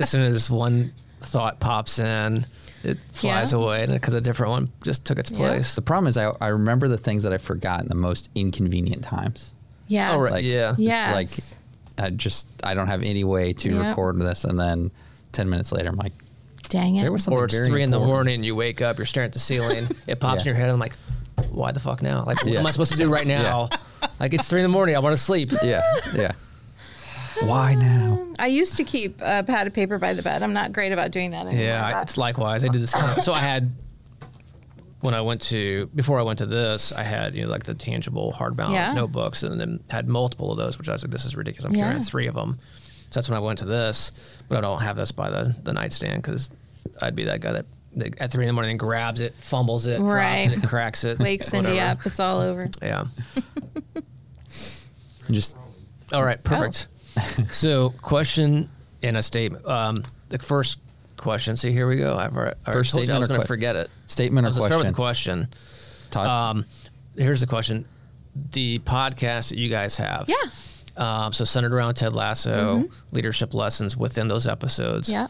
as soon as one thought pops in, it flies Yeah. away because a different one just took its Yeah. place. The problem is I, I remember the things that I forgot in the most inconvenient times. Yeah. Oh, right. Like, Yeah. Yes. Like I just I don't have any way to Yep. record this, and then ten minutes later I'm like, Dang it. there was something Or it's very three in the morning, you wake up, you're staring at the ceiling, it pops Yeah. in your head, and I'm like, why the fuck now? Like, what am I supposed to do right now? Like, it's three in the morning, I want to sleep. Yeah, yeah. Why now? I used to keep a pad of paper by the bed. I'm not great about doing that anymore. Yeah, I- it's likewise. I did this. so I had when I went to before I went to this, I had you know like the tangible hardbound Yeah. notebooks, and then had multiple of those, which I was like, this is ridiculous. I'm Yeah. carrying three of them. So that's when I went to this, but I don't have this by the the nightstand because I'd be that guy that. that At three in the morning, grabs it, fumbles it, drops Right. it, cracks it, wakes Cindy up. It's all over. Yeah. Just All right, perfect. Oh. so, question and a statement. Um, the first question. See, here we go. I've already, I First told you I statement was or going to que- forget it. statement I or was gonna start with the question. Todd. Um, here's the question: the podcast that you guys have, Yeah. Um, so centered around Ted Lasso, leadership lessons within those episodes. Yeah.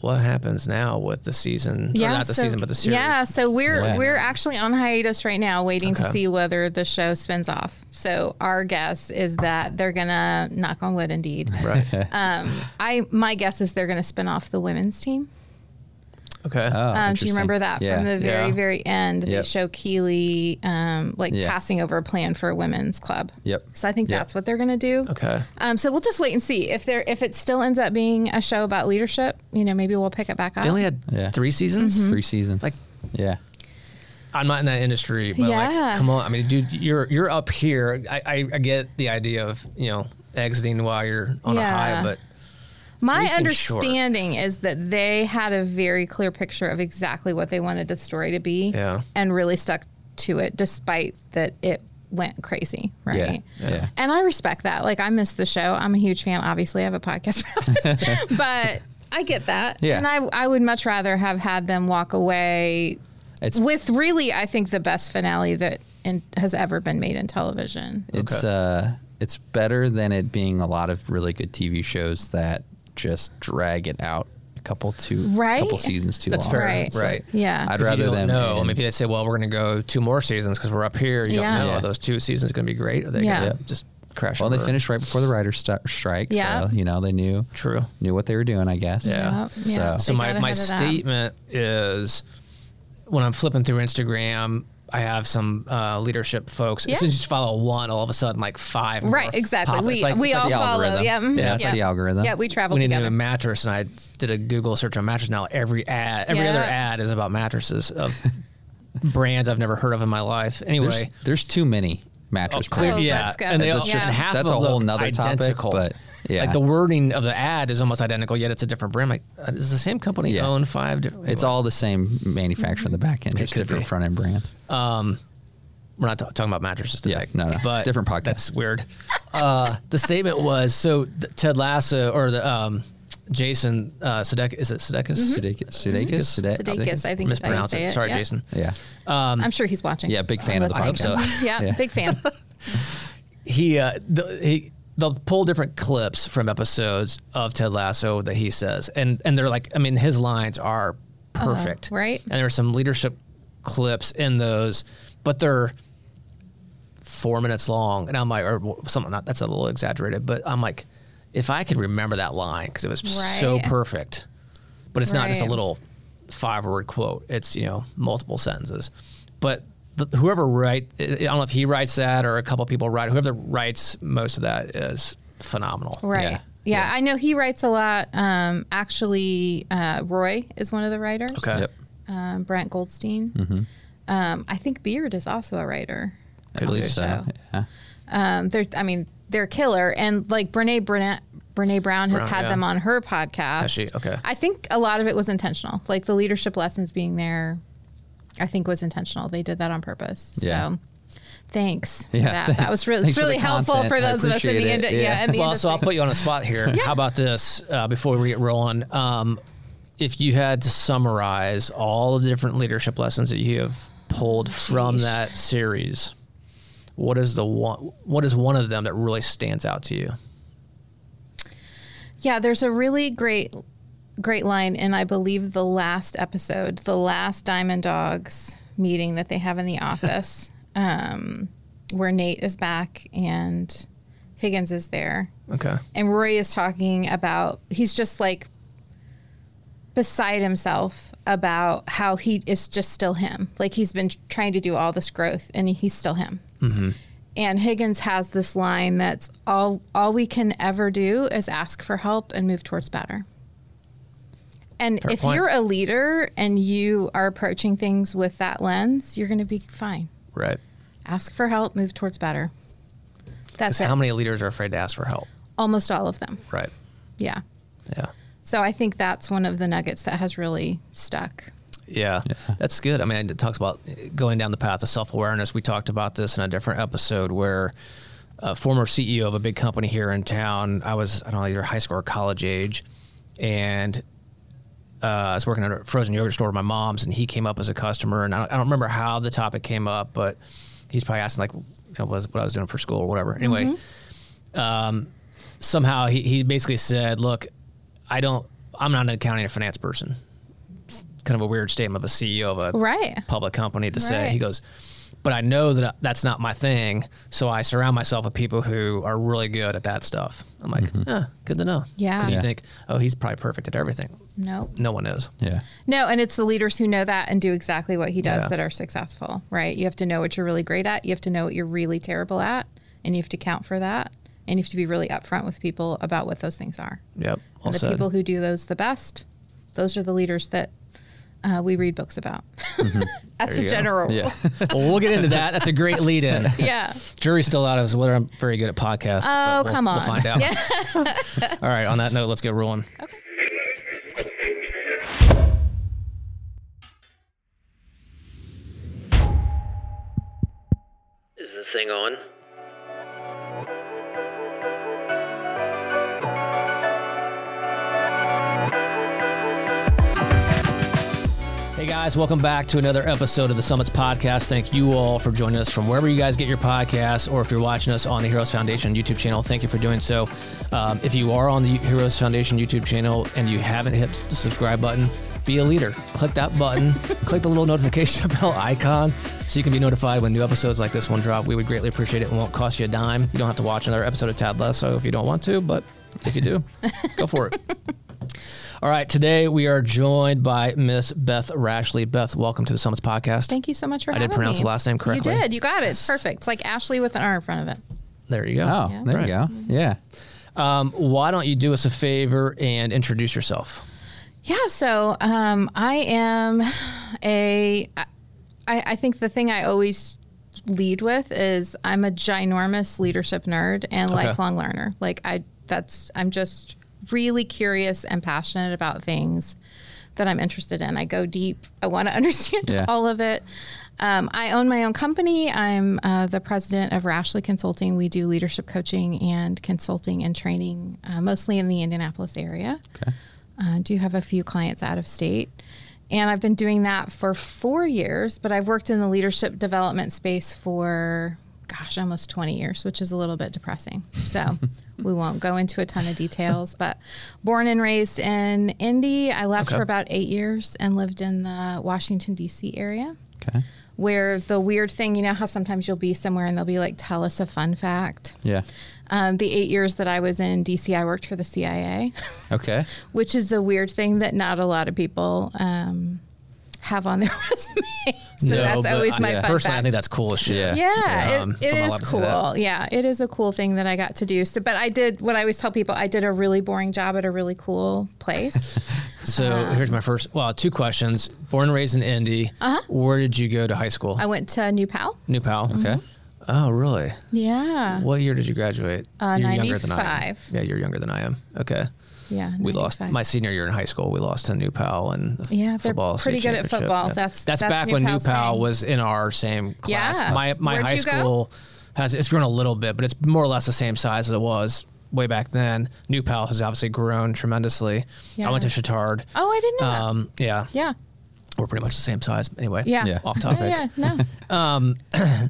What happens now with the season? Yeah, not the so- season, but the series. Yeah, so we're Yeah. we're actually on hiatus right now, waiting to see whether the show spins off. So our guess is that they're gonna knock on wood, indeed. Right. Um, I my guess is they're gonna spin off the women's team. Okay. oh, Um, do you remember that yeah. from the very Yeah. very end? They Yep. show Keeley um, like Yeah. passing over a plan for a women's club. Yep. So I think Yep. that's what they're gonna do. okay. Um, so we'll just wait and see if there if it still ends up being a show about leadership. You know, maybe we'll pick it back up. They only had Yeah. three seasons. Mm-hmm. Three seasons. Like- yeah. I'm not in that industry, but Yeah. like, come on. I mean, dude, you're you're up here. I, I, I get the idea of you know exiting while you're on a high, but My three seems short. understanding is that they had a very clear picture of exactly what they wanted the story to be, Yeah. and really stuck to it, despite that it went crazy, right? Yeah. Yeah. And I respect that. Like, I miss the show. I'm a huge fan. Obviously, I have a podcast about it, but I get that. Yeah. And I, I would much rather have had them walk away It's with really, I think, the best finale that in, has ever been made in television. it's Okay. uh it's better than it being a lot of really good TV shows that just drag it out a couple too Right? couple seasons too That's long. fair, Right. right? Yeah. I'd rather you don't them know. end- Maybe they say, well, we're going to go two more seasons because we're up here. You Yeah. don't know. Yeah. Those two seasons going to be great. Are they Yeah. going to just crash? Well, they over? finished right before the writers' st- strike, Yeah. so you know they knew True. knew what they were doing, I guess. Yeah. Yep. Yeah. So They my, got my ahead of that. statement is when I'm flipping through Instagram, I have some uh, leadership folks. Yeah. As soon as you follow one, all of a sudden, like five. more Right, exactly. pop. We It's like- we it's all the follow. algorithm. Yeah, mhm. Yeah, it's the algorithm. Yeah, we travel we need a mattress, and I did a Google search on mattress. Now every ad, every Yeah. other ad is about mattresses of brands I've never heard of in my life. Anyway, There's there's too many mattress Oh, clear, Oh, yeah, that's good. and they That's all, just- just half that's of a whole look nother topic, identical. but, yeah. like the wording of the ad is almost identical, yet it's a different brand. Like, uh, is the same company Yeah. own five different? It's all the same manufacturer in the back end, It just different be. front end brands. Um, we're not ta- talking about mattresses today. Yeah, no, no. but Different podcast. That's weird. Uh, the statement was so th- Ted Lasso or the um, Jason uh, Sudeikis. Is it Sudeikis? Sudeikis, Sudeikis, Sude- Sudeikis, I think is how Mispronounce it. it. Sorry, yeah. Jason. Yeah, I'm sure he's watching. Yeah, big fan Or of the listening. podcast. Yeah, Yeah. big fan. He uh, the, he they'll pull different clips from episodes of Ted Lasso that he says, and and they're like, I mean, his lines are perfect, right. And there's some leadership clips in those, but they're four minutes long, and I'm like, or something. Not that's a little exaggerated, but I'm like, if I could remember that line because it was so perfect, but it's not just a little five word quote. It's you know multiple sentences, but. The, whoever write, I don't know if he writes that or a couple people write. Whoever writes most of that is phenomenal. Right. Yeah. Yeah. Yeah. I know he writes a lot. Um, actually, uh, Roy is one of the writers. Okay. yep. Um, Brett Goldstein. Um, I think Beard is also a writer. I believe so. Yeah. Um, they're, I mean, they're killer. And like Brene Brene, Brene Brown has Brown, had yeah. them on her podcast. Has she? Okay. I think a lot of it was intentional. Like the leadership lessons being there, I think was intentional. They did that on purpose. Yeah. So thanks. Yeah. That, that was really, Thanks it's for really helpful content. for those of us in the, it. yeah. Yeah. in the Well, so I'll put you on a spot here. How about this uh, before we get rolling? Um, if you had to summarize all the different leadership lessons that you have pulled from that series, what is the one? What is one of them that really stands out to you? Yeah, there's a really great great line in I believe the last episode, the last Diamond Dogs meeting that they have in the office, um, where Nate is back and Higgins is there. Okay. And Roy is talking about he's just like beside himself about how he is just still him. Like he's been trying to do all this growth and he's still him. Mm-hmm. And Higgins has this line that's all all we can ever do is ask for help and move towards better. And Fair if point. you're a leader and you are approaching things with that lens, you're going to be fine. Right. Ask for help, move towards better. That's it. how many leaders are afraid to ask for help? Almost all of them. Right. Yeah. Yeah. So I think that's one of the nuggets that has really stuck. Yeah, that's good. I mean, it talks about going down the path of self awareness. We talked about this in a different episode where a former CEO of a big company here in town, I was, I don't know, either high school or college age, and uh, I was working at a frozen yogurt store with my mom's, and he came up as a customer. And I don't, I don't remember how the topic came up, but he's probably asking, like, you know, was what I was doing for school or whatever. Anyway, um, somehow he, he basically said, Look, I don't, I'm not an accounting or finance person. It's kind of a weird statement of a CEO of a Right. public company to say. He goes, but I know that that's not my thing. So I surround myself with people who are really good at that stuff. I'm like, mm-hmm. yeah, good to know. Yeah. 'Cause you Yeah. think, oh, he's probably perfect at everything. No. No one is. Yeah. No, and it's the leaders who know that and do exactly what he does Yeah. that are successful, right? You have to know what you're really great at. You have to know what you're really terrible at, and you have to count for that. And you have to be really upfront with people about what those things are. Yep. Well and the said. people who do those the best, those are the leaders that uh, we read books about. That's a go. general rule. Yeah. well, we'll get into that. That's a great lead in. Yeah. Jury's still out as whether I'm very good at podcasts. Oh, we'll- come on. We'll find out. Yeah. All right. On that note, let's get rolling. Okay. Is this thing on? Hey guys, welcome back to another episode of the Summits Podcast. Thank you all for joining us from wherever you guys get your podcasts, or if you're watching us on the Heroes Foundation YouTube channel, thank you for doing so. Um, if you are on the Heroes Foundation YouTube channel and you haven't hit the subscribe button, be a leader. Click that button, click the little notification bell icon so you can be notified when new episodes like this one drop. We would greatly appreciate it. It won't cost you a dime. You don't have to watch another episode of Ted Lasso if you don't want to, but if you do, go for it. All right, today we are joined by Miss Beth Rashleigh. Beth, welcome to the Summits Podcast. Thank you so much for I did having pronounce me. the last name correctly. You did. You got it. It's perfect. It's like Ashley with an R in front of it. There you go. Oh, Yeah. there Right. you go. Yeah. Um, why don't you do us a favor and introduce yourself? Yeah, so um, I am a. I, I think the thing I always lead with is I'm a ginormous leadership nerd and Okay. lifelong learner. Like I, that's I'm just really curious and passionate about things that I'm interested in. I go deep. I want to understand Yeah. all of it. Um, I own my own company. I'm uh, the president of Rashleigh Consulting. We do leadership coaching and consulting and training, uh, mostly in the Indianapolis area. Okay. Uh, do have a few clients out of state. And I've been doing that for four years, but I've worked in the leadership development space for, gosh, almost 20 years, which is a little bit depressing. So we won't go into a ton of details. But born and raised in Indy, I left Okay. for about eight years and lived in the Washington, D.C. area Okay. where the weird thing, you know, how sometimes you'll be somewhere and they'll be like, tell us a fun fact. Yeah. Um, the eight years that I was in DC, I worked for the CIA Okay. which is a weird thing that not a lot of people um, have on their resume. so No, that's always I- my yeah. fun Personally, I think that's cool as shit. Yeah. yeah, Um, it, it someone is love to see that. cool. Yeah, it is a cool thing that I got to do. So, but I did what I always tell people: I did a really boring job at a really cool place. So Uh-huh. here's my first, well, two questions. Born and raised in Indy. Uh-huh. Where did you go to high school? I went to New Pal. New Pal. Okay. Oh, really? Yeah, What year did you graduate? Uh, you're younger than I am. 95. Yeah, you're younger than I am. Okay. Yeah. We lost my senior year in high school. We lost to New Pal and the Yeah, they're football pretty good at football. Yeah. That's- that's, that's back New when Pal's New Pal thing. was in our same class. Yeah. My my Where'd high you go? school has it's grown a little bit, but it's more or less the same size as it was way back then. New Pal has obviously grown tremendously. Yeah. I went to Chittard. Oh, I didn't know. that. Um, yeah, yeah, we're pretty much the same size. Anyway, yeah, Yeah. off topic. Yeah, yeah, no.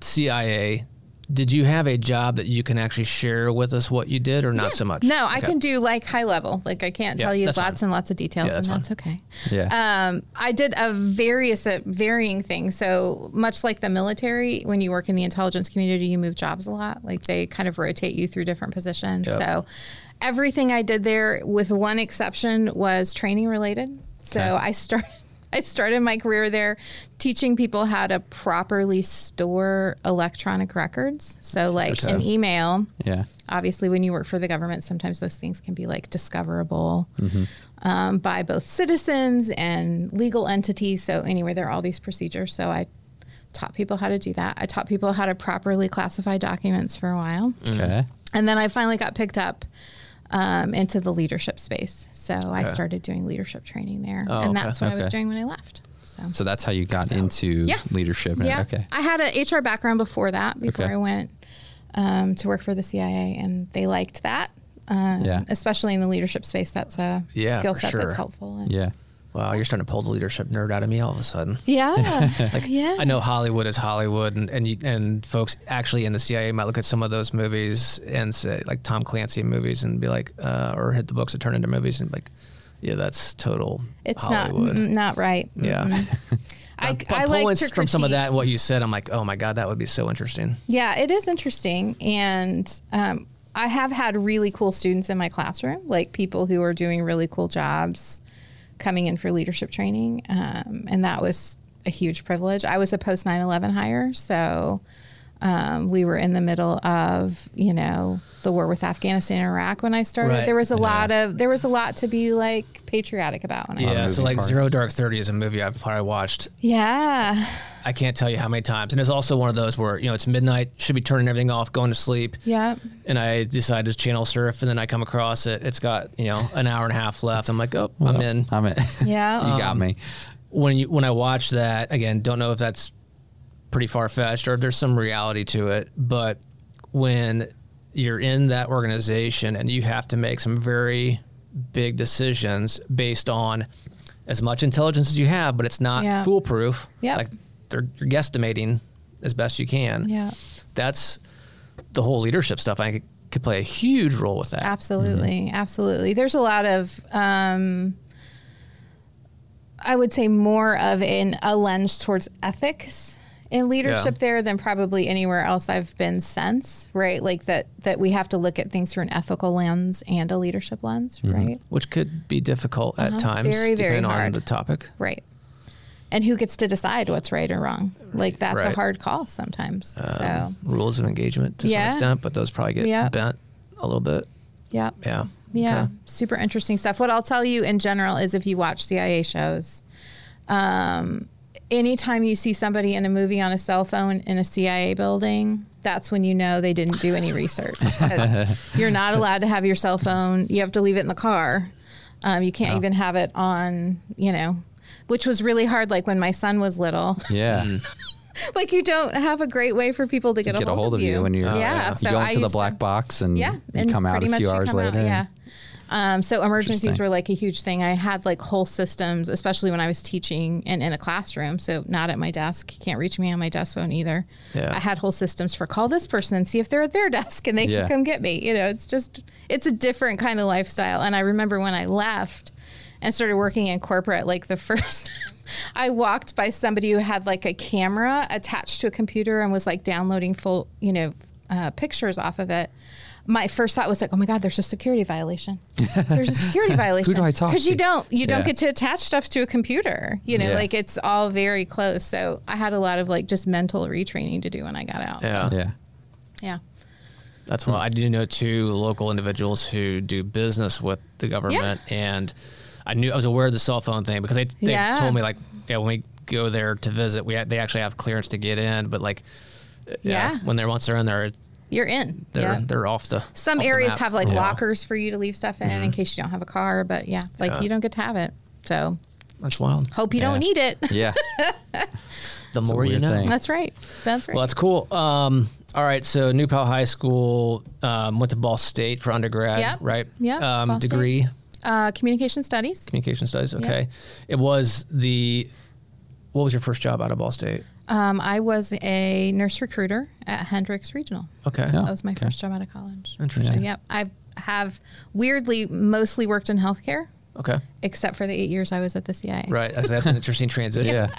CIA did you have a job that you can actually share with us what you did, or not so much? No, I can do like high level. Like I can't Yeah, tell you lots fine. and lots of details, Yeah, and that's that's okay. Yeah. Um, I did a various uh, varying things. So much like the military, when you work in the intelligence community, you move jobs a lot. Like they kind of rotate you through different positions. Yep. So everything I did there, with one exception, was training related. So Okay. I started. I started my career there teaching people how to properly store electronic records. So, like an email, yeah. obviously when you work for the government sometimes those things can be like discoverable Mm-hmm. um, by both citizens and legal entities so anyway there are all these procedures so i taught people how to do that i taught people how to properly classify documents for a while Okay. and then i finally got picked up um, into the leadership space so i started doing leadership training there Oh, and okay. that's what i was doing when i left so So that's how you got into Yeah. leadership. yeah. Okay. I had an HR background before that, before Okay. I went um, to work for the CIA, and they liked that. Um, Yeah. Especially in the leadership space, that's a Yeah, skill set sure. that's helpful. And Yeah. Wow, you're starting to pull the leadership nerd out of me all of a sudden. Yeah. yeah. I know Hollywood is Hollywood, and and, you, and folks actually in the CIA might look at some of those movies and say like Tom Clancy movies and be like, uh, or hit the books that turn into movies and be like, yeah, that's total It's Hollywood. not not right. Yeah. I, I pulling like to from some of that what you said, I'm like, oh my god, that would be so interesting. Yeah, it is interesting. And um, I have had really cool students in my classroom, like people who are doing really cool jobs coming in for leadership training. Um, and that was a huge privilege. I was a post 9 11 hire. So um, we were in the middle of, you know, the war with Afghanistan and Iraq when I started. Right. There was a Yeah. lot of, there was a lot to be like patriotic about when I Yeah, started. so like parts. Zero Dark Thirty is a movie I've probably watched. Yeah. I can't tell you how many times, and it's also one of those where you know it's midnight, should be turning everything off, going to sleep. Yeah. and I decided to channel surf, and then I come across it. It's got you know an hour and a half left. I'm like, oh, I'm in. I'm in. Yeah. you got me. When you when I watch that again, don't know if that's pretty far fetched or if there's some reality to it, but when you're in that organization and you have to make some very big decisions based on as much intelligence as you have, but it's not Yeah. foolproof. Yep. Like they're you're guesstimating as best you can. Yeah. That's the whole leadership stuff. I could play a huge role with that. Absolutely, absolutely. There's a lot of, um, I would say, more of an a lens towards ethics in leadership Yeah. there than probably anywhere else I've been since. Right, like that that we have to look at things through an ethical lens and a leadership lens. Right, which could be difficult at Uh-huh. times, Very, very depending on hard. the topic. right. And who gets to decide what's right or wrong? Like that's a hard call sometimes. so Um, rules of engagement to Yeah. some extent, but those probably get Yeah. bent a little bit. yeah. Yeah. Yeah, Okay. super interesting stuff. What I'll tell you in general is if you watch CIA shows, um, anytime you see somebody in a movie on a cell phone in a CIA building, that's when you know they didn't do any research. You're not allowed to have your cell phone. You have to leave it in the car. Um, you can't even have it on, you know, which was really hard. Like when my son was little, Yeah. Like you don't have a great way for people to get, Get a hold of you when you're yeah. you So go I the used to- black box and yeah, you come out a few hours come out, later. yeah. Um, so emergencies were like a huge thing. I had like whole systems, especially when I was teaching and in a classroom. So not at my desk. Can't reach me on my desk phone either. Yeah. I had whole systems for call this person and see if they're at their desk and they Yeah. can come get me. You know, it's just it's a different kind of lifestyle. And I remember when I left and started working in corporate, like the first I walked by somebody who had like a camera attached to a computer and was like downloading full, you know, uh, pictures off of it. My first thought was like, "Oh my God, there's a security violation. There's a security violation." Who do I talk Because you don't, you don't get to attach stuff to a computer. You know, Yeah. like it's all very close. So I had a lot of like just mental retraining to do when I got out. Yeah. Yeah. Yeah. That's why I do know two local individuals who do business with the government, and I knew I was aware of the cell phone thing because they they Yeah. told me like, yeah, when we go there to visit, we ha- they actually have clearance to get in, but like, Yeah. when they're once they're in there, You're in. they're yeah. they're off the. Some off the areas map have like a while. lockers for you to leave stuff in in case you don't have a car. But yeah, like Yeah. you don't get to have it. So That's wild. hope you Yeah. don't need it. Yeah. The a more you know. thing. That's right. That's right. Well, that's cool. Um, all right, so New Pal High School um, went to Ball State for undergrad, Yep. right? Yeah. Um, Ball State. degree, uh, communication studies. communication studies. Okay. It was the. What was your first job out of Ball State? Um, I was a nurse recruiter at Hendricks Regional. Okay. Yeah. That was my okay. first job out of college. Interesting. Yep. I have weirdly mostly worked in healthcare, Okay. except for the eight years I was at the CIA. Right. So that's an interesting transition.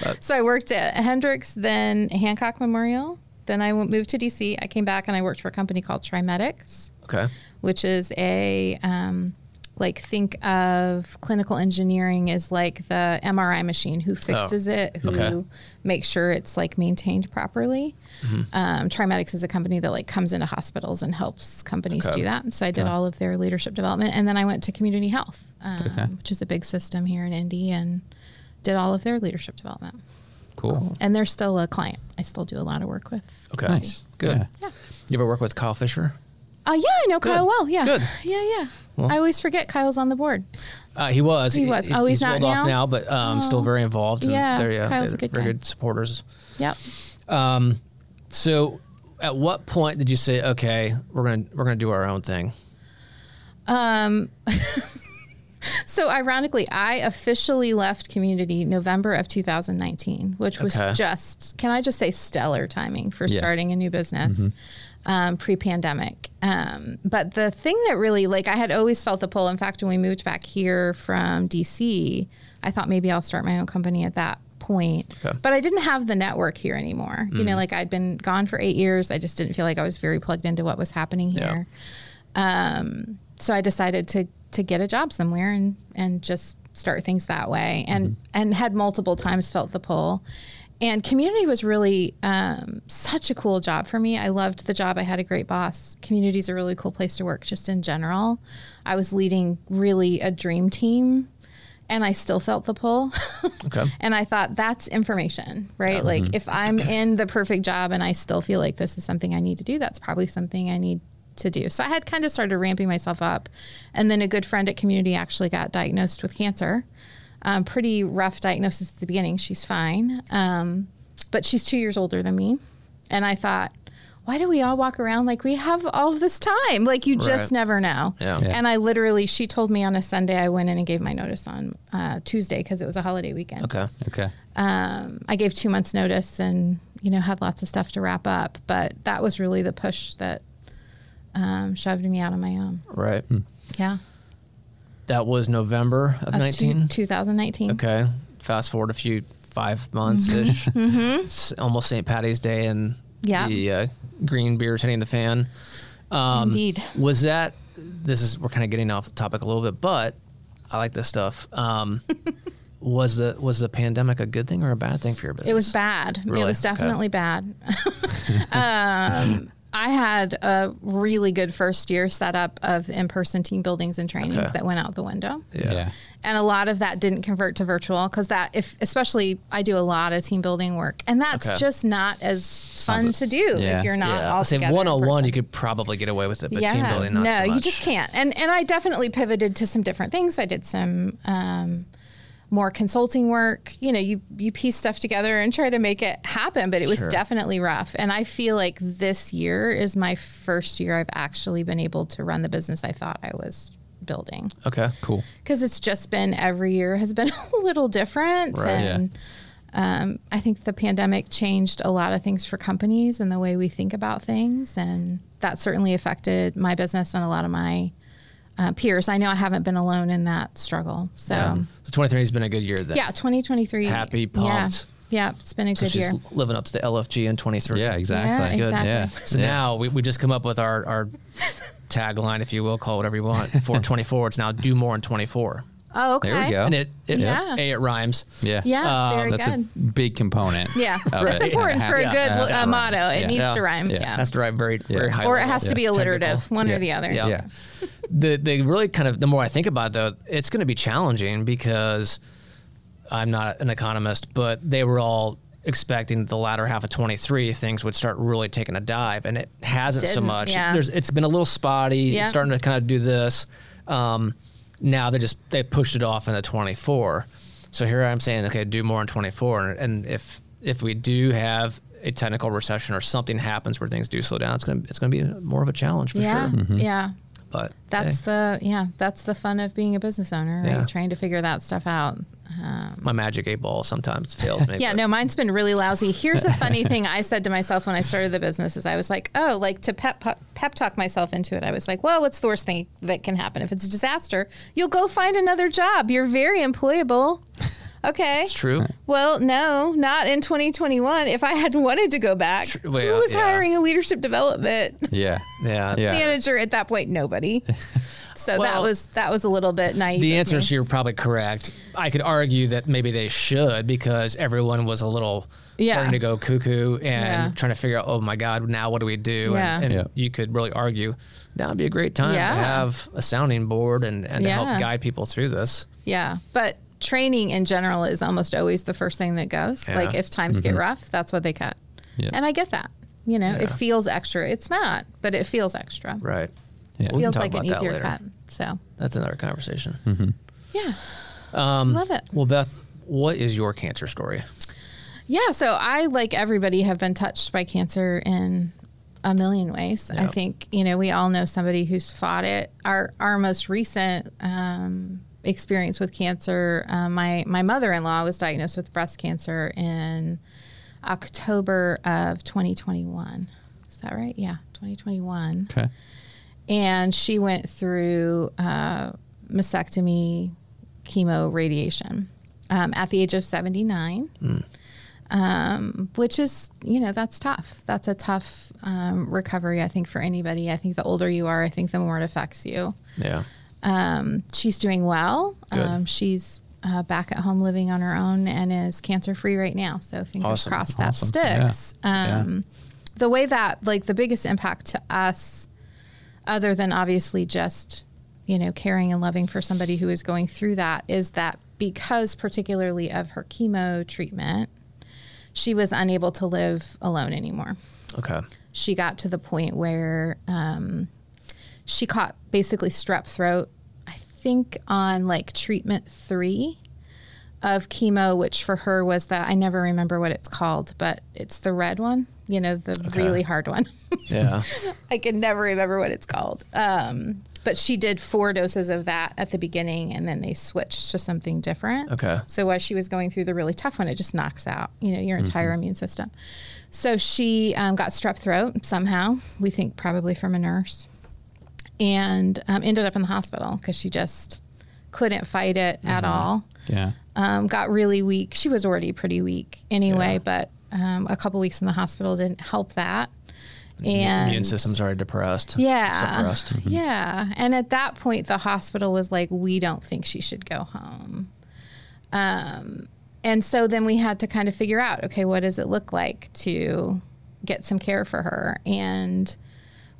Yeah. So I worked at Hendricks, then Hancock Memorial. Then I moved to DC. I came back and I worked for a company called TriMedx, Okay. which is a um, like think of clinical engineering as like the MRI machine who fixes it, who okay. makes sure it's like maintained properly. Um, TriMedx is a company that like comes into hospitals and helps companies Okay. do that. So I did all of their leadership development, and then I went to Community Health, um, Okay. which is a big system here in Indy, and did all of their leadership development. Cool. And they're still a client. I still do a lot of work with. Okay. Nice. Good. Yeah. Yeah. You ever work with Kyle Fisher? Uh, yeah, I know Kyle well. Yeah. Good. Yeah, yeah. I always forget Kyle's on the board. Uh, he was. He was. Oh, he's not rolled off now? now, but um, still Oh. very involved. Yeah, they're, yeah, Kyle's they're a good very guy. good supporters. Yep. Um, so, at what point did you say, "Okay, we're gonna we're gonna do our own thing"? Um, so ironically, I officially left community November of 2019, which was Okay. just, can I just say, stellar timing for Yeah. starting a new business. Um, pre-pandemic, um, but the thing that really, like, I had always felt the pull. In fact, when we moved back here from DC, I thought maybe I'll start my own company at that point. Okay. But I didn't have the network here anymore. You know, like I'd been gone for eight years. I just didn't feel like I was very plugged into what was happening Yeah. here. Um, so I decided to to get a job somewhere and and just start things that way. And and had multiple times felt the pull. And community was really um, such a cool job for me. I loved the job. I had a great boss. Community is a really cool place to work, just in general. I was leading really a dream team, and I still felt the pull. Okay. And I thought that's information, right? Like if I'm in the perfect job and I still feel like this is something I need to do, that's probably something I need to do. So I had kind of started ramping myself up. And then a good friend at community actually got diagnosed with cancer. Um, pretty rough diagnosis at the beginning. She's fine. Um, but she's two years older than me. And I thought, why do we all walk around like we have all of this time? Like you just Right. never know. Yeah. Yeah. And I literally, she told me on a Sunday, I went in and gave my notice on uh, Tuesday because it was a holiday weekend Okay. Okay. um, I gave two months notice and you know had lots of stuff to wrap up. But that was really the push that um, shoved me out on my own. Right. Yeah, That was November of Of two- nineteen. 2019. Okay. Fast forward a few five months ish. It's almost St. Patty's Day, and Mm-hmm. Yeah. the uh, green beer's hitting the fan. Um, Indeed. Was that? This is we're kind of getting off the topic a little bit, but I like this stuff. Um, was the was the pandemic a good thing or a bad thing for your business? It was bad. Really? It was Okay. definitely bad. um, I had a really good first year setup of in-person team buildings and trainings Okay. that went out the window. Yeah. Yeah. and a lot of that didn't convert to virtual because that if especially i do a lot of team building work and that's Okay. just not as fun to do Yeah. if you're not Yeah. all Say together one on one, you could probably get away with it, but yeah, team building, not no, so much. you just can't. And and I definitely pivoted to some different things. I did some um, more consulting work. You know, you you piece stuff together and try to make it happen, but it was Sure. definitely rough. And I feel like this year is my first year I've actually been able to run the business I thought I was building Okay. Cool. because it's just been every year has been a little different Right. Yeah. and um, i think the pandemic changed a lot of things for companies and the way we think about things and that certainly affected my business and a lot of my uh, peers i know i haven't been alone in that struggle so Yeah. yeah, So 23 has been a good year then. 2023 Happy, yeah pumped. yeah it's been a So good she's year living up to the LFG in 23. Yeah, exactly. Yeah, That's good. exactly. Yeah. So Yeah. now we, we just come up with our, our tagline, if you will, call it whatever you want, for 24. It's now do more in 24. Oh okay There we go. And it, it Yeah. A, it rhymes. Yeah. yeah it's Um, very That's good a big component. yeah of that's it. important It for a has- good it has to uh, rhyme. motto it Yeah. needs Yeah. to rhyme Yeah. yeah, Has to rhyme very, very high or it level. has to be Technical. alliterative one Yeah. or the other Yeah. Yeah. the the really kind of the more I think about it, though, it's going to be challenging because I'm not an economist, but they were all expecting the latter half of 23 things would start really taking a dive, and it hasn't so Didn't, much. yeah. There's it's been a little spotty. Yeah. It's starting to kind of do this. Um, now they just they pushed it off into 24. So here I'm saying, okay, do more in 24, and, and if if we do have a technical recession or something happens where things do slow down, it's gonna it's gonna be more of a challenge for yeah sure. yeah mm-hmm. But That's hey. the yeah, that's the fun of being a business owner, right? Yeah. Trying to figure that stuff out. Um, My magic eight ball sometimes fails me. Yeah, but- no, mine's been really lousy. Here's a funny thing I said to myself when I started the business is I was like, oh, like to pep pep talk myself into it. I was like, well, what's the worst thing that can happen if it's a disaster? You'll go find another job. You're very employable. Okay. It's true. Well, no, not in 2021. If I had wanted to go back, well, who was yeah. hiring a leadership development Yeah. Yeah. it's- Yeah. manager at that point? Nobody. So that was that was a little bit naive. The of answer me. is you're probably correct. I could argue that maybe they should because everyone was a little Yeah. starting to go cuckoo and Yeah. trying to figure out, oh my God, now what do we do? Yeah. And, and Yeah. you could really argue now would be a great time Yeah. to have a sounding board and, and to Yeah. help guide people through this. Yeah, but training in general is almost always the first thing that goes. Yeah. Like if times get rough, that's what they cut. Yeah. And I get that. You know, it feels extra. It's not, but it feels extra. Right. Yeah. We can Feels talk like an about that easier later. cut. So That's another conversation. yeah, Um, love it. Well, Beth, what is your cancer story? Yeah, so I like everybody have been touched by cancer in a million ways. I think you know we all know somebody who's fought it. Our our most recent um, experience with cancer, uh, my my mother in law was diagnosed with breast cancer in October of 2021. Is that right? Yeah, 2021 Okay. and she went through uh, mastectomy, chemo, radiation um, at the age of 79, um, which is, you know, that's tough. That's a tough um, recovery, I think, for anybody. I think the older you are, I think the more it affects you. Yeah. Um, she's doing well. Um, she's uh, back at home living on her own and is cancer free right now. So fingers Awesome. crossed that Awesome. Sticks. Yeah. Um, The way that, like, the biggest impact to us, other than obviously just, you know, caring and loving for somebody who is going through that, is that because, particularly of her chemo treatment, she was unable to live alone anymore Okay. she got to the point where um, she caught basically strep throat, I think on like treatment three of chemo, which for her was that I never remember what it's called, but it's the red one, you know, the really hard one. Yeah. I can never remember what it's called. Um, but she did four doses of that at the beginning and then they switched to something different. Okay. So as she was going through the really tough one, it just knocks out, you know, your entire immune system. So she um, got strep throat somehow. We think probably from a nurse, and um, ended up in the hospital because she just couldn't fight it at all. Yeah. Um, got really weak. She was already pretty weak anyway, Yeah. but um, a couple weeks in the hospital didn't help that. And Immune system's already depressed. yeah. Suppressed. Yeah. And at that point, the hospital was like, we don't think she should go home. Um, and so then we had to kind of figure out okay, what does it look like to get some care for her? And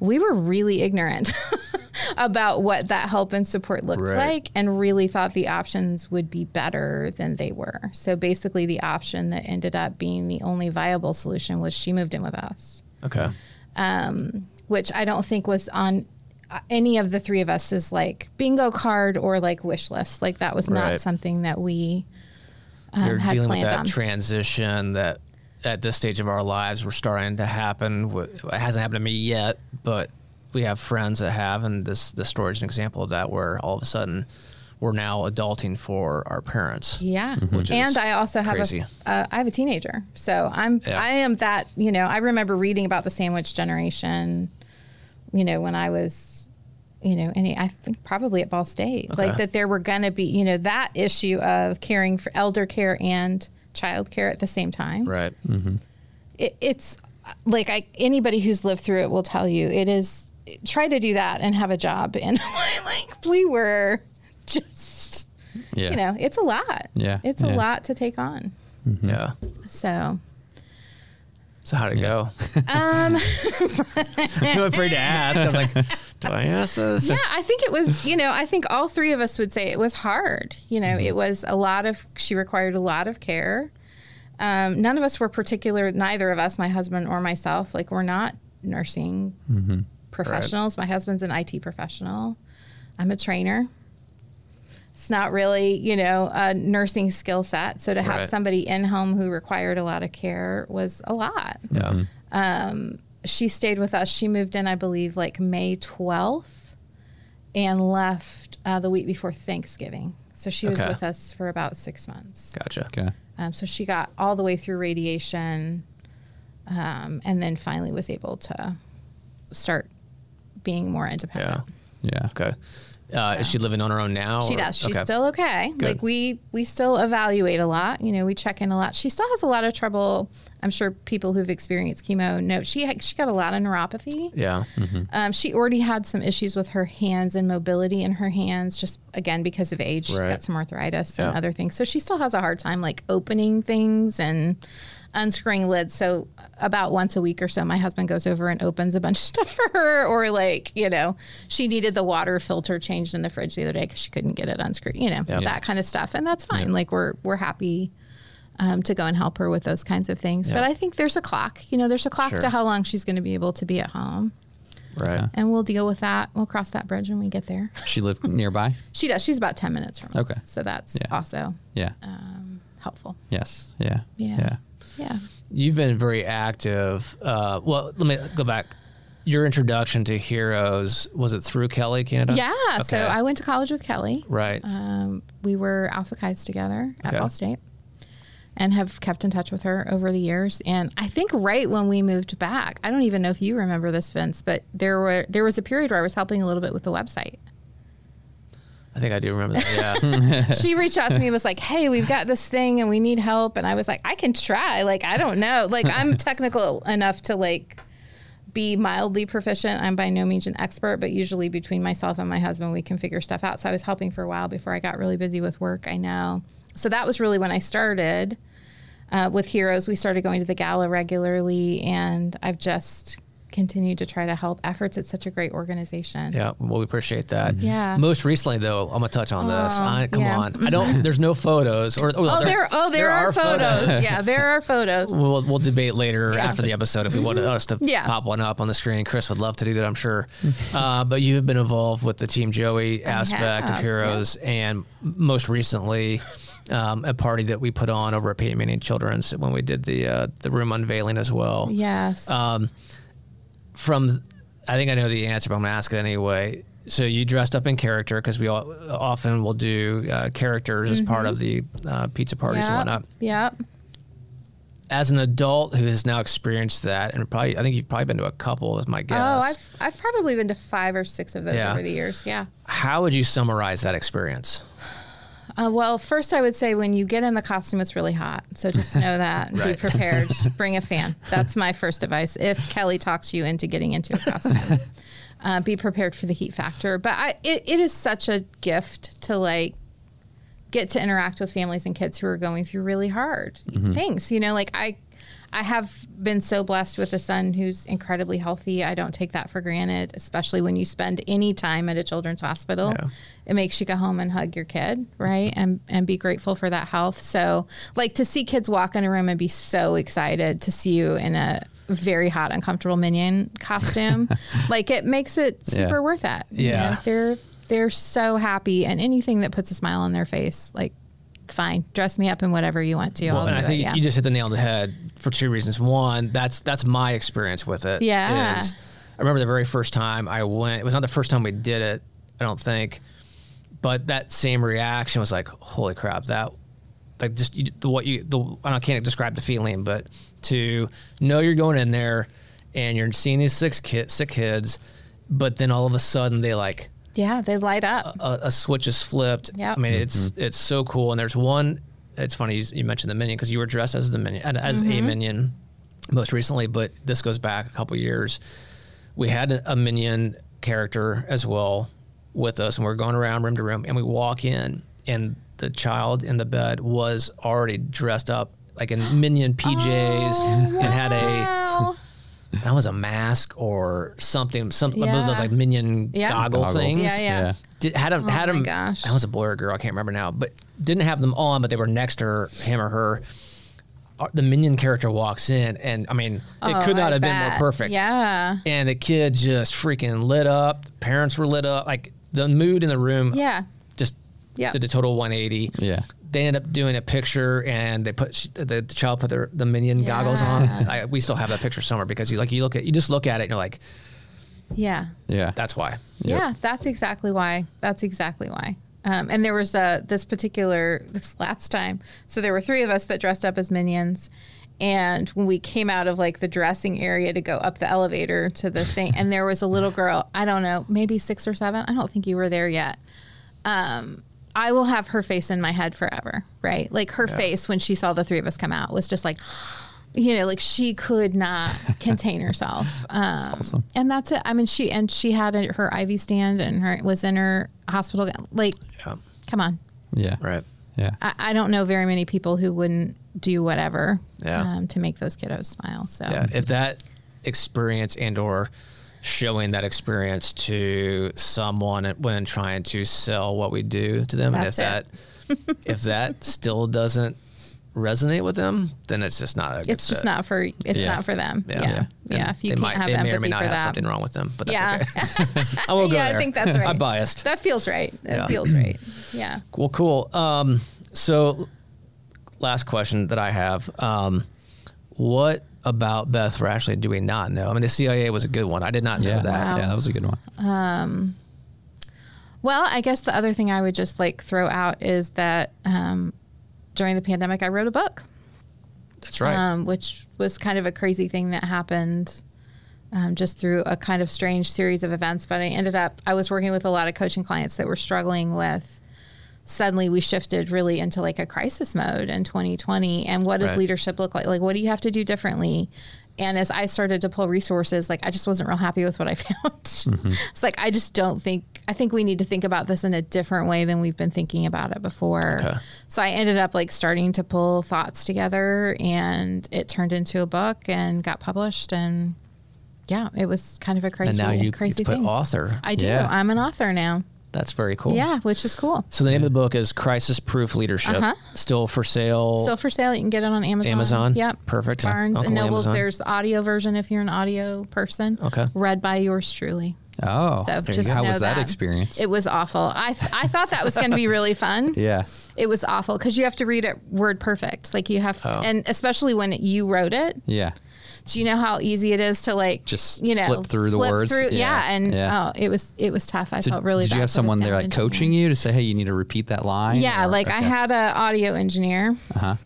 we were really ignorant about what that help and support looked Right. like and really thought the options would be better than they were. So basically, the option that ended up being the only viable solution was she moved in with us Okay. which I don't think was on uh, any of the three of us is like bingo card or like wish list. Like that was not something that we um, had dealing with planned that on. transition that at this stage of our lives we're starting to happen. It hasn't happened to me yet, but we have friends that have, and this the story is an example of that, where all of a sudden we're now adulting for our parents. yeah, Which and I also have crazy. a uh, I have a teenager, so I'm Yeah. I am that you know I remember reading about the sandwich generation, you know when I was, you know, and I think probably at Ball State, like that there were going to be you know that issue of caring for elder care and child care at the same time. Right. it, it's like I, anybody who's lived through it will tell you it is try to do that and have a job and like we were just Yeah. you know it's a lot Yeah, it's a lot to take on Yeah. so So how'd it go? um I'm afraid to ask. I was like, do I ask this? yeah i think it was you know i think all three of us would say it was hard. You know it mm-hmm. was a lot of she required a lot of care. Um, none of us were particular neither of us my husband or myself like we're not nursing mm-hmm. professionals. My husband's an it professional. I'm a trainer. It's not really you know a nursing skill set. So to have Right. somebody in home who required a lot of care was a lot. Yeah. Um, she stayed with us. She moved in, I believe, like May 12th. and left uh, the week before Thanksgiving. So she was Okay. with us for about six months. Gotcha. Okay. Um, so she got all the way through radiation, um, and then finally was able to start being more independent. Yeah. Yeah. Okay. Uh, Is she living on her own now? She or- does. She's okay. still okay. Good. Like we we still evaluate a lot. You know, we check in a lot. She still has a lot of trouble. I'm sure people who've experienced chemo know she had, she got a lot of neuropathy. Yeah. Um, she already had some issues with her hands and mobility in her hands, just again because of age. She's Right. got some arthritis and other things. So she still has a hard time like opening things and unscrewing lids. So about once a week or so, my husband goes over and opens a bunch of stuff for her, or like you know, she needed the water filter changed in the fridge the other day because she couldn't get it unscrewed. You know, Yeah. that kind of stuff, and that's fine. Like we're we're happy. Um, to go and help her with those kinds of things. But I think there's a clock. You know, there's a clock Sure. to how long she's going to be able to be at home Right. and we'll deal with that. We'll cross that bridge when we get there. She lived nearby. She does. She's about 10 minutes from us. Okay. So that's Yeah. also Yeah. helpful. yes. Yeah. Yeah. Yeah. Yeah. You've been very active. Uh, well, let me go back. Your introduction to Heroes was it through Kelly Canada? Yeah. So I went to college with Kelly. Right. Um, we were Alpha Chi's together at Okay. Ball State and have kept in touch with her over the years. And I think right when we moved back, I don't even know if you remember this, Vince, but there were there was a period where I was helping a little bit with the website. I think I do remember that. Yeah. she reached out to me and was like, "Hey, we've got this thing and we need help." And I was like, "I can try. Like, I don't know. Like, I'm technical enough to like be mildly proficient. I'm by no means an expert, but usually between myself and my husband, we can figure stuff out. So I was helping for a while before I got really busy with work. I know. So that was really when I started uh, with Heroes. We started going to the gala regularly, and I've just continued to try to help efforts. It's such a great organization. Yeah, well, we appreciate that. Yeah. Most recently, though, I'm gonna touch on this. Oh, I, come yeah. on, I don't. There's no photos, or Oh, there, oh, there, are, photos. yeah, there are photos. We'll, we'll debate later Yeah. after the episode if we wanted us to Yeah. pop one up on the screen. Chris would love to do that, I'm sure. uh, but you've been involved with the Team Joey aspect of Heroes, and most recently, um, a party that we put on over at Peyton Manning Children's when we did the uh, the room unveiling as well. Yes. Um, from, I think I know the answer, but I'm gonna ask it anyway. So you dressed up in character because we all, often will do uh, characters as part of the uh, pizza parties and whatnot Yep. as an adult who has now experienced that, and probably I think you've probably been to a couple, is my guess. Oh, I've I've probably been to five or six of those Yeah. over the years. Yeah. How would you summarize that experience? Uh, well, first I would say when you get in the costume, it's really hot. So just know that. and Be prepared. Bring a fan. That's my first advice. If Kelly talks you into getting into a costume, uh, be prepared for the heat factor. But I, it, it is such a gift to like get to interact with families and kids who are going through really hard things. You know, like I I have been so blessed with a son who's incredibly healthy. I don't take that for granted, especially when you spend any time at a children's hospital. Yeah. It makes you go home and hug your kid, right? And and be grateful for that health. So, like to see kids walk in a room and be so excited to see you in a very hot, uncomfortable minion costume, like it makes it super Yeah. worth it. you Yeah. know? they're they're so happy, and anything that puts a smile on their face, like fine, dress me up in whatever you want to. Well, I'll and do I think it. Yeah. you just hit the nail on the head for two reasons. One, that's that's my experience with it. Yeah. is I remember the very first time I went. It was not the first time we did it. I don't think, but that same reaction was like, "Holy crap!" That like just you, the what you the I can't describe the feeling, but to know you're going in there and you're seeing these six kids, sick kids, but then all of a sudden they like yeah, they light up. a, a switch is flipped. Yeah, I mean, it's mm-hmm. it's so cool. And there's one. It's funny you, you mentioned the minion because you were dressed as the minion as a mm-hmm. minion most recently, but this goes back a couple years. We had a, a minion character as well with us, and we're going around room to room, and we walk in, and the child in the bed was already dressed up like in minion oh, PJs and had a Wow. That was a mask or something, some I believe those Yeah. like minion Yeah. goggle Goggles. things. Yeah, yeah. Did, had him, had Oh my him. gosh. I was a boy or girl. I can't remember now, but didn't have them on, but they were next to her, him or her. Uh, The minion character walks in, and I mean, it Oh, could not I have been more perfect. Yeah. And the kid just freaking lit up. The parents were lit up. Like the mood in the room Yeah. just Yeah. did a total 180. Yeah. They ended up doing a picture, and they put the, the child put their, the minion goggles on. I, we still have that picture somewhere because you like you look at you just look at it and you're like, Yeah. Yeah. That's why. Yep. Yeah, that's exactly why. That's exactly why. Um, and there was uh, this particular this last time. So there were three of us that dressed up as minions, and when we came out of like the dressing area to go up the elevator to the thing, and there was a little girl. I don't know, maybe six or seven. I don't think you were there yet. Um, I will have her face in my head forever. Right, like her face when she saw the three of us come out was just like. You know, like she could not contain herself. Um, awesome. and that's it. I mean, she and she had a, her IV stand and her was in her hospital. Like, Yeah. come on. Yeah. Right. Yeah. I, I don't know very many people who wouldn't do whatever Yeah. um, to make those kiddos smile. So Yeah. If that experience and or showing that experience to someone when trying to sell what we do to them, That's and if that if that still doesn't resonate with them, then it's just not a good it's just not for it's Yeah. not for them. Yeah. Yeah, yeah. And If you can't might, have empathy may or may not for have that, something wrong with them, but that's yeah, okay. I won't go yeah. there. I think that's right. I'm biased. That feels right. That Yeah. feels right. Yeah. Well, cool. Um, so, last question that I have: um, What about Beth Rashleigh do we not know? I mean, the CIA was a good one. I did not know Yeah. that. Wow. Yeah. That was a good one. Um, Well, I guess the other thing I would just like throw out is that um, during the pandemic, I wrote a book. That's right. um, which was kind of a crazy thing that happened um, just through a kind of strange series of events. But I ended up, I was working with a lot of coaching clients that were struggling with. Suddenly, we shifted really into like a crisis mode in 2020. And what does Right. leadership look like? Like, what do you have to do differently? And as I started to pull resources, like I just wasn't real happy with what I found. Mm-hmm. It's like I just don't think I think we need to think about this in a different way than we've been thinking about it before. Okay. So I ended up like starting to pull thoughts together and it turned into a book and got published and yeah, it was kind of a crazy and now you crazy put thing. author. I do. Yeah. I'm an author now. That's very cool. Yeah, which is cool. So the name of the book is Crisis Proof Leadership. Uh-huh. Still for sale. Still for sale. You can get it on Amazon. Amazon? Yep. Perfect. Barnes Uncle and Nobles. Amazon. There's the audio version if you're an audio person. Okay. Read by yours truly. Oh. So just. How was that experience? It was awful. I th- I thought that was going to be really fun. yeah. It was awful because you have to read it word perfect. Like you have, Oh. and especially when you wrote it. Yeah. Do you know how easy it is to like Just you know flip through the words? Through, yeah. Yeah. and Yeah. oh, it was it was tough. I So felt really. did you have someone there like coaching you to say, "Hey, you need to repeat that line"? Yeah, or- like I had an audio engineer. Uh-huh.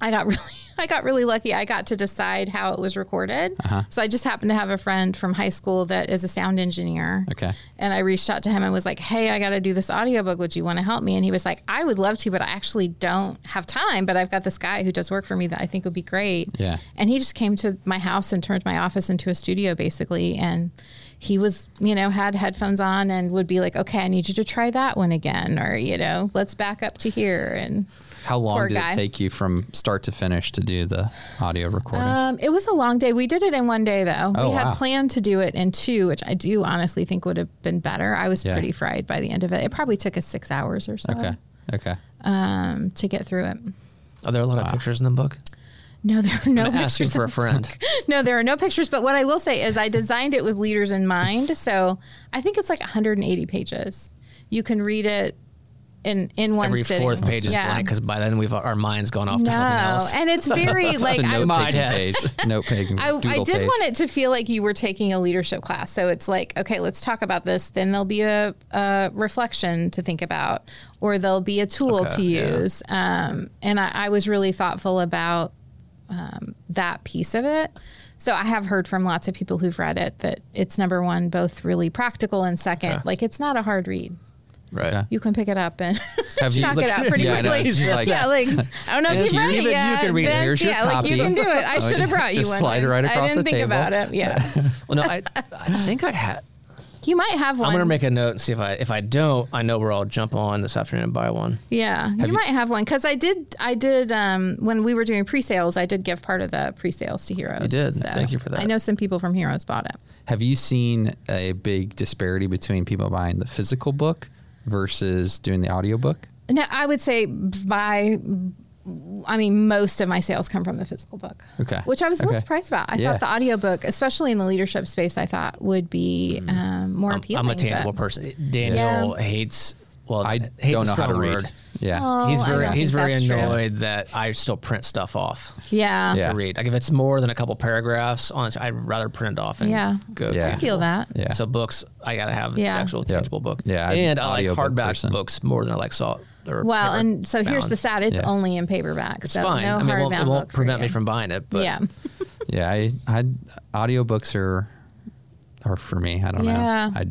I got really I got really lucky. I got to decide how it was recorded. Uh-huh. So I just happened to have a friend from high school that is a sound engineer. Okay. And I reached out to him and was like, "Hey, I got to do this audiobook. Would you want to help me?" And he was like, "I would love to, but I actually don't have time, but I've got this guy who does work for me that I think would be great." Yeah. And he just came to my house and turned my office into a studio basically and he was, you know, had headphones on and would be like, "Okay, I need you to try that one again or, you know, let's back up to here." And How long Poor did guy. it take you from start to finish to do the audio recording? Um, it was a long day. We did it in one day though. Oh, we had wow. planned to do it in two, which I do honestly think would have been better. I was Yeah. pretty fried by the end of it. It probably took us six hours or so okay. Okay. um, to get through it. Are there a lot of pictures in the book? No, there are no I'm asking for a friend. no, there are no pictures. But what I will say is I designed it with leaders in mind. So I think it's like 180 pages. You can read it in in one Every sitting. fourth page is Yeah. blank because by then we've our mind's gone off to something else. and it's very like It's a I, note My taking head. page. Note taking. I, I did page. want it to feel like you were taking a leadership class. So it's like, okay, let's talk about this. Then there'll be a, a reflection to think about, or there'll be a tool Okay, to yeah. use. Um, and I, I was really thoughtful about um, that piece of it. So I have heard from lots of people who've read it that it's number one, both really practical, and second, Okay. like it's not a hard read. Right. Yeah. You can pick it up and Have you knock looked- it out pretty Yeah, I know. quickly. It's like- yeah, like I don't know if And you've read even it you yet. can read it. Vince. Here's your yeah, like you copy. can do it. I should have brought you Just one. slide it right Vince. across I didn't the think table. about it. Yeah, Well, no, I I think I had. you might have one. I'm gonna make a note and see if I if I don't, I know where I'll jump on this afternoon and buy one. Yeah, you, you- might have one because I did. I did um, when we were doing pre-sales. I did give part of the pre-sales to Heroes. You did. Thank you for that. I know some people from Heroes bought it. Have you seen a big disparity between people buying the physical book versus doing the audiobook? No, I would say by. I mean, most of my sales come from the physical book. Okay. Which I was a little Okay. surprised about. I Yeah. thought the audiobook, especially in the leadership space, I thought would be um, more I'm, appealing. I'm a tangible but- person. Daniel Yeah. hates well, I hate's don't know how strong to read. Yeah. Oh, He's I very don't he's think very that's true. annoyed that I still print stuff off Yeah. Yeah. to read. Like if it's more than a couple paragraphs on, I'd rather print it off and Yeah. go. Yeah. I feel that. Yeah. So books, I gotta have Yeah. the actual Yep. tangible book. Yeah, I'm and I like audiobook hardback person. books more than I like saw. Or Well, paper and so here's bound. the sad. It's Yeah. only in paperback. It's so fine. No I mean, it won't, hardbound it won't book for prevent me you. from buying it. But yeah. Yeah, I, I audiobooks are are for me. I don't Yeah. know. I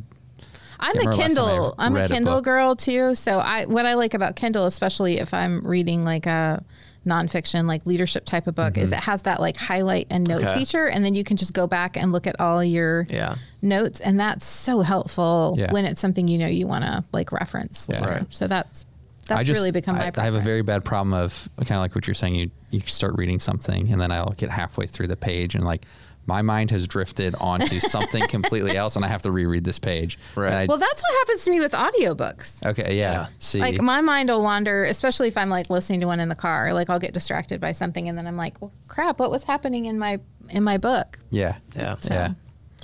I'm a remember last time I Kindle. I'm a read a Kindle girl too. So I what I like about Kindle, especially if I'm reading like a nonfiction, like leadership type of book, is it has that like highlight and note Mm-hmm. Okay. feature, and then you can just go back and look at all your yeah, notes, and that's so helpful Yeah. when it's something you know you want to like reference. Yeah. Right. So that's that's I just, really become my. I, I have a very bad problem of kind of like what you're saying. You you start reading something and then I'll get halfway through the page and like my mind has drifted onto something completely else and I have to reread this page. Right. I- Well, that's what happens to me with audiobooks. okay. Yeah. Yeah. See. Like my mind will wander, especially if I'm like listening to one in the car. Like I'll get distracted by something, and then I'm like, "Well, crap! What was happening in my in my book?" yeah. yeah. So, Yeah.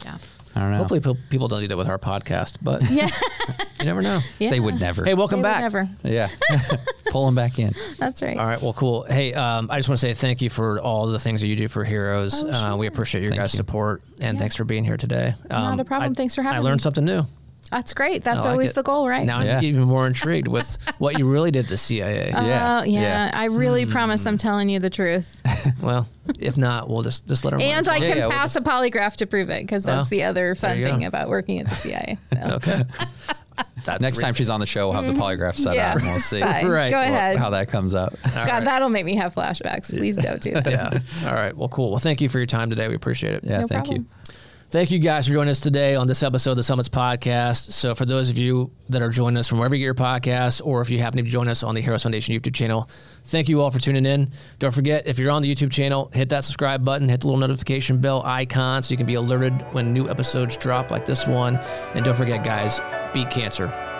yeah, I don't know. Hopefully, pe- people don't do that with our podcast, but yeah, you never know. yeah. they would never. Hey, welcome They would back. Never. Yeah. Pull them back in. That's right. All right. Well, cool. Hey, um, I just want to say thank you for all the things that you do for Heroes. Oh, uh, we sure. appreciate your Thank guys' you. support, and Yeah. thanks for being here today. Um, Not a problem. I- Thanks for having me. I learned me. something new. That's great. That's like always it. the goal, right? Now Yeah. I'm even more intrigued with what you really did at the CIA. Oh Yeah, yeah, yeah. I really Hmm. promise I'm telling you the truth, well, if not, we'll just just let her. and I Yeah, can yeah, we'll pass just- a polygraph to prove it because that's Well, the other fun you go. thing about working at the CIA. So. okay. That's Next time she's on the show, we'll have the polygraph set Mm-hmm. Yeah. up and we'll see Right. Go Well, ahead. how that comes up. God, right. that'll make me have flashbacks. Please don't do that. yeah. All right. Well, cool. Well, thank you for your time today. We appreciate it. Yeah. No thank problem. you. Thank you guys for joining us today on this episode of the Summits Podcast. So, for those of you that are joining us from wherever you get your podcasts, or if you happen to join us on the Heroes Foundation YouTube channel, thank you all for tuning in. Don't forget, if you're on the YouTube channel, hit that subscribe button, hit the little notification bell icon so you can be alerted when new episodes drop like this one. And don't forget, guys, beat cancer.